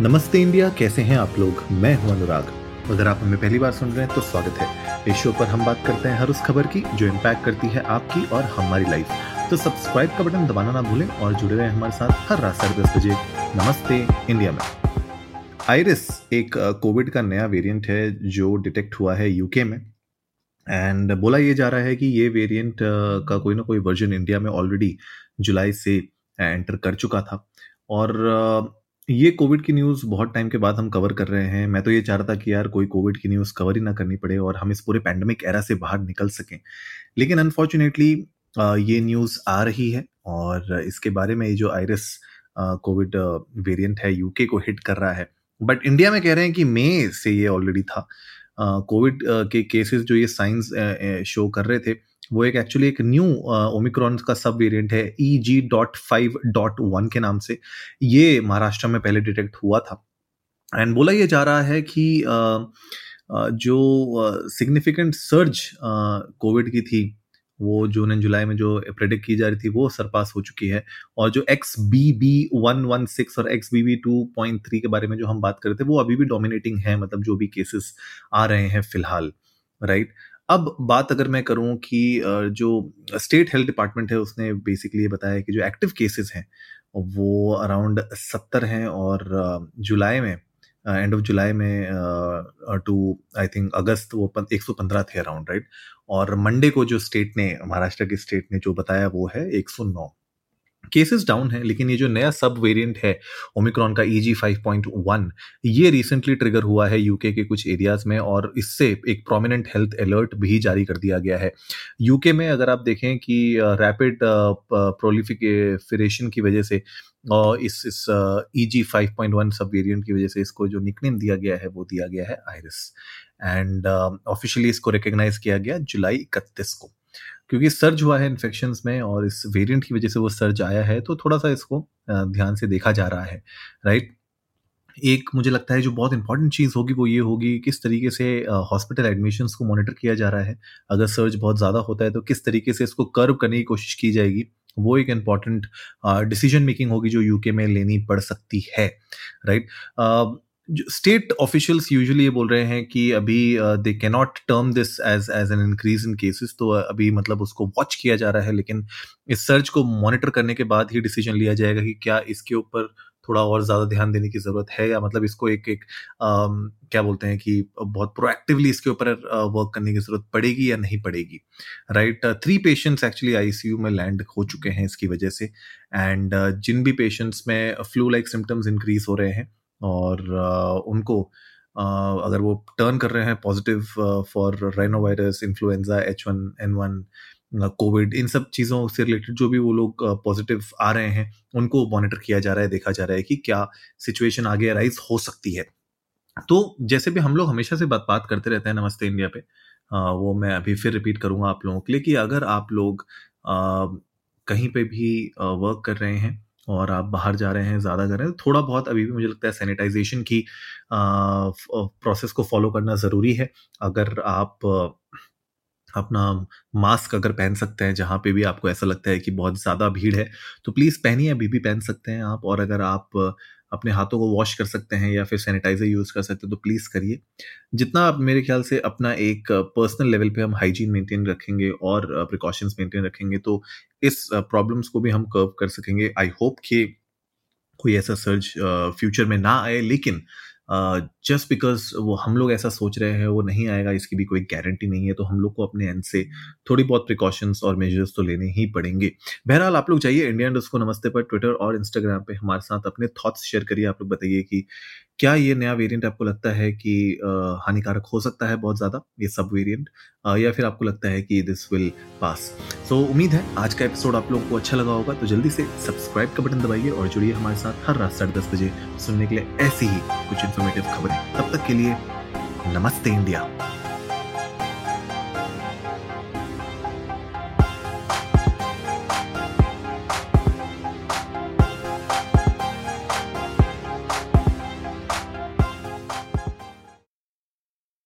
नमस्ते इंडिया, कैसे हैं आप लोग? मैं हूँ अनुराग। अगर आप हमें पहली बार सुन रहे हैं तो स्वागत है। इस शो पर हम बात करते हैं हर उस खबर की, जो इम्पैक्ट करती है आपकी और हमारी लाइफ तो सब्सक्राइब का बटन दबाना ना भूलें और जुड़े रहें हमारे साथ हर रात साढ़े दस बजे। नमस्ते इंडिया में। आयरिस एक कोविड का नया वेरिएंट है, जो डिटेक्ट हुआ है यूके में। एंड बोला ये जा रहा है कि ये वेरिएंट का कोई ना कोई वर्जन इंडिया में ऑलरेडी जुलाई से एंटर कर चुका था। और ये कोविड की न्यूज़ बहुत टाइम के बाद हम कवर कर रहे हैं। मैं तो ये चाह रहा था कि यार कोई कोविड की न्यूज़ कवर ही ना करनी पड़े और हम इस पूरे पैंडमिक एरा से बाहर निकल सकें। लेकिन अनफॉर्चुनेटली ये न्यूज़ आ रही है और इसके बारे में ये जो आयरस कोविड वेरिएंट है यूके को हिट कर रहा है। बट इंडिया में कह रहे हैं कि मई से ये ऑलरेडी था। कोविड के केसेस जो ये साइंस शो कर रहे थे वो एक एक्चुअली एक न्यू ओमिक्रॉन का सब वेरिएंट है E G dot five dot one के नाम से। ये महाराष्ट्र में पहले डिटेक्ट हुआ था। एंड बोला ये जा रहा है कि जो सिग्निफिकेंट सर्ज कोविड की थी, वो जून एंड जुलाई में जो प्रेडिक्ट की जा रही थी, वो सरपास हो चुकी है। और जो X B B one one six और X B B two point three के बारे में जो हम बात कर रहे थे, वो अभी भी डोमिनेटिंग है मतलब जो भी केसेस आ रहे हैं फ़िलहाल राइट अब बात अगर मैं करूँ कि जो स्टेट हेल्थ डिपार्टमेंट है, उसने बेसिकली ये बताया कि जो एक्टिव केसेस हैं, वो अराउंड सत्तर हैं और जुलाई में एंड ऑफ़ जुलाई में टू आई थिंक अगस्त वो एक सौ पंद्रह थे अराउंड राइट और मंडे को जो स्टेट ने, महाराष्ट्र की स्टेट ने जो बताया वो है एक सौ नौ। केसेस डाउन है, लेकिन ये जो नया सब वेरिएंट है ओमिक्रॉन का E G five point one ये रिसेंटली ट्रिगर हुआ है यूके के कुछ एरियाज़ में और इससे एक प्रोमिनेंट हेल्थ अलर्ट भी जारी कर दिया गया है। यूके में अगर आप देखें कि रैपिड प्रोलिफिकेशन की वजह से और इस इस E G five point one सब वेरियंट की वजह से इसको जो निकनेम दिया गया है, वो दिया गया है आयरिस एंड ऑफिशियली इसको रिकग्नाइज किया गया जुलाई इकतीस को। क्योंकि सर्ज हुआ है इन्फेक्शन में और इस वेरिएंट की वजह से वो सर्ज आया है तो थोड़ा सा इसको ध्यान से देखा जा रहा है राइट एक मुझे लगता है जो बहुत इंपॉर्टेंट चीज़ होगी वो ये होगी किस तरीके से हॉस्पिटल एडमिशन्स को मॉनिटर किया जा रहा है। अगर सर्ज बहुत ज़्यादा होता है तो किस तरीके से इसको कर्व करने की कोशिश की जाएगी, वो एक इंपॉर्टेंट डिसीज़न मेकिंग होगी जो यूके में लेनी पड़ सकती है राइट स्टेट ऑफिशियल्स यूजुअली ये बोल रहे हैं कि अभी they can not term this as as an increase in cases तो अभी मतलब उसको वॉच किया जा रहा है लेकिन इस सर्च को मॉनिटर करने के बाद ही डिसीज़न लिया जाएगा कि क्या इसके ऊपर थोड़ा और ज़्यादा ध्यान देने की ज़रूरत है या मतलब इसको एक एक आ, क्या बोलते हैं कि बहुत प्रोएक्टिवली इसके ऊपर वर्क करने की ज़रूरत पड़ेगी या नहीं पड़ेगी right three patients actually ICU में लैंड हो चुके हैं इसकी वजह से एंड जिन भी पेशेंट्स में फ्लू लाइक सिम्टम्स इंक्रीज हो रहे हैं और उनको अगर वो टर्न कर रहे हैं positive for rhino virus influenza H one N one covid इन सब चीज़ों से रिलेटेड जो भी वो लोग पॉजिटिव आ रहे हैं उनको मॉनिटर किया जा रहा है देखा जा रहा है कि क्या सिचुएशन आगे अराइज हो सकती है। तो जैसे भी हम लोग हमेशा से बात बात करते रहते हैं नमस्ते इंडिया पे आ, वो मैं अभी फिर रिपीट करूँगा आप लोगों के लिए कि अगर आप लोग आ, कहीं पे भी वर्क कर रहे हैं और आप बाहर जा रहे हैं, ज़्यादा कर रहे हैं तो थोड़ा बहुत अभी भी मुझे लगता है सैनिटाइजेशन की प्रोसेस को फॉलो करना ज़रूरी है। अगर आप अपना मास्क अगर पहन सकते हैं, जहाँ पे भी आपको ऐसा लगता है कि बहुत ज़्यादा भीड़ है तो प्लीज़ पहनिए, अभी भी पहन सकते हैं आप। और अगर आप अपने हाथों को वॉश कर सकते हैं या फिर सैनिटाइजर यूज़ कर सकते हैं तो प्लीज़ करिए। जितना आप मेरे ख्याल से अपना एक पर्सनल लेवल पे हम हाइजीन मेंटेन रखेंगे और प्रिकॉशंस मेंटेन रखेंगे तो इस प्रॉब्लम्स को भी हम कर्व कर सकेंगे। आई होप कि कोई ऐसा सर्ज फ्यूचर में ना आए, लेकिन जस्ट बिकॉज़ वो हम लोग ऐसा सोच रहे हैं, वो नहीं आएगा, इसकी भी कोई गारंटी नहीं है तो हम लोग को अपने एंड से थोड़ी बहुत प्रिकॉशंस और मेजर्स तो लेने ही पड़ेंगे। बहरहाल, आप लोग जाइए इंडिया को नमस्ते पर ट्विटर और इंस्टाग्राम पे हमारे साथ अपने थॉट्स शेयर करिए। आप लोग बताइए कि क्या ये नया वेरिएंट आपको लगता है कि हानिकारक हो सकता है बहुत ज़्यादा, ये सब वेरिएंट या फिर आपको लगता है कि दिस विल पास सो उम्मीद है आज का एपिसोड आप लोगों को अच्छा लगा होगा तो जल्दी से सब्सक्राइब का बटन दबाइए और जुड़िए हमारे साथ हर रात साढ़े दस बजे सुनने के लिए ऐसी ही कुछ इन्फॉर्मेटिव खबरें। तब तक के लिए नमस्ते इंडिया।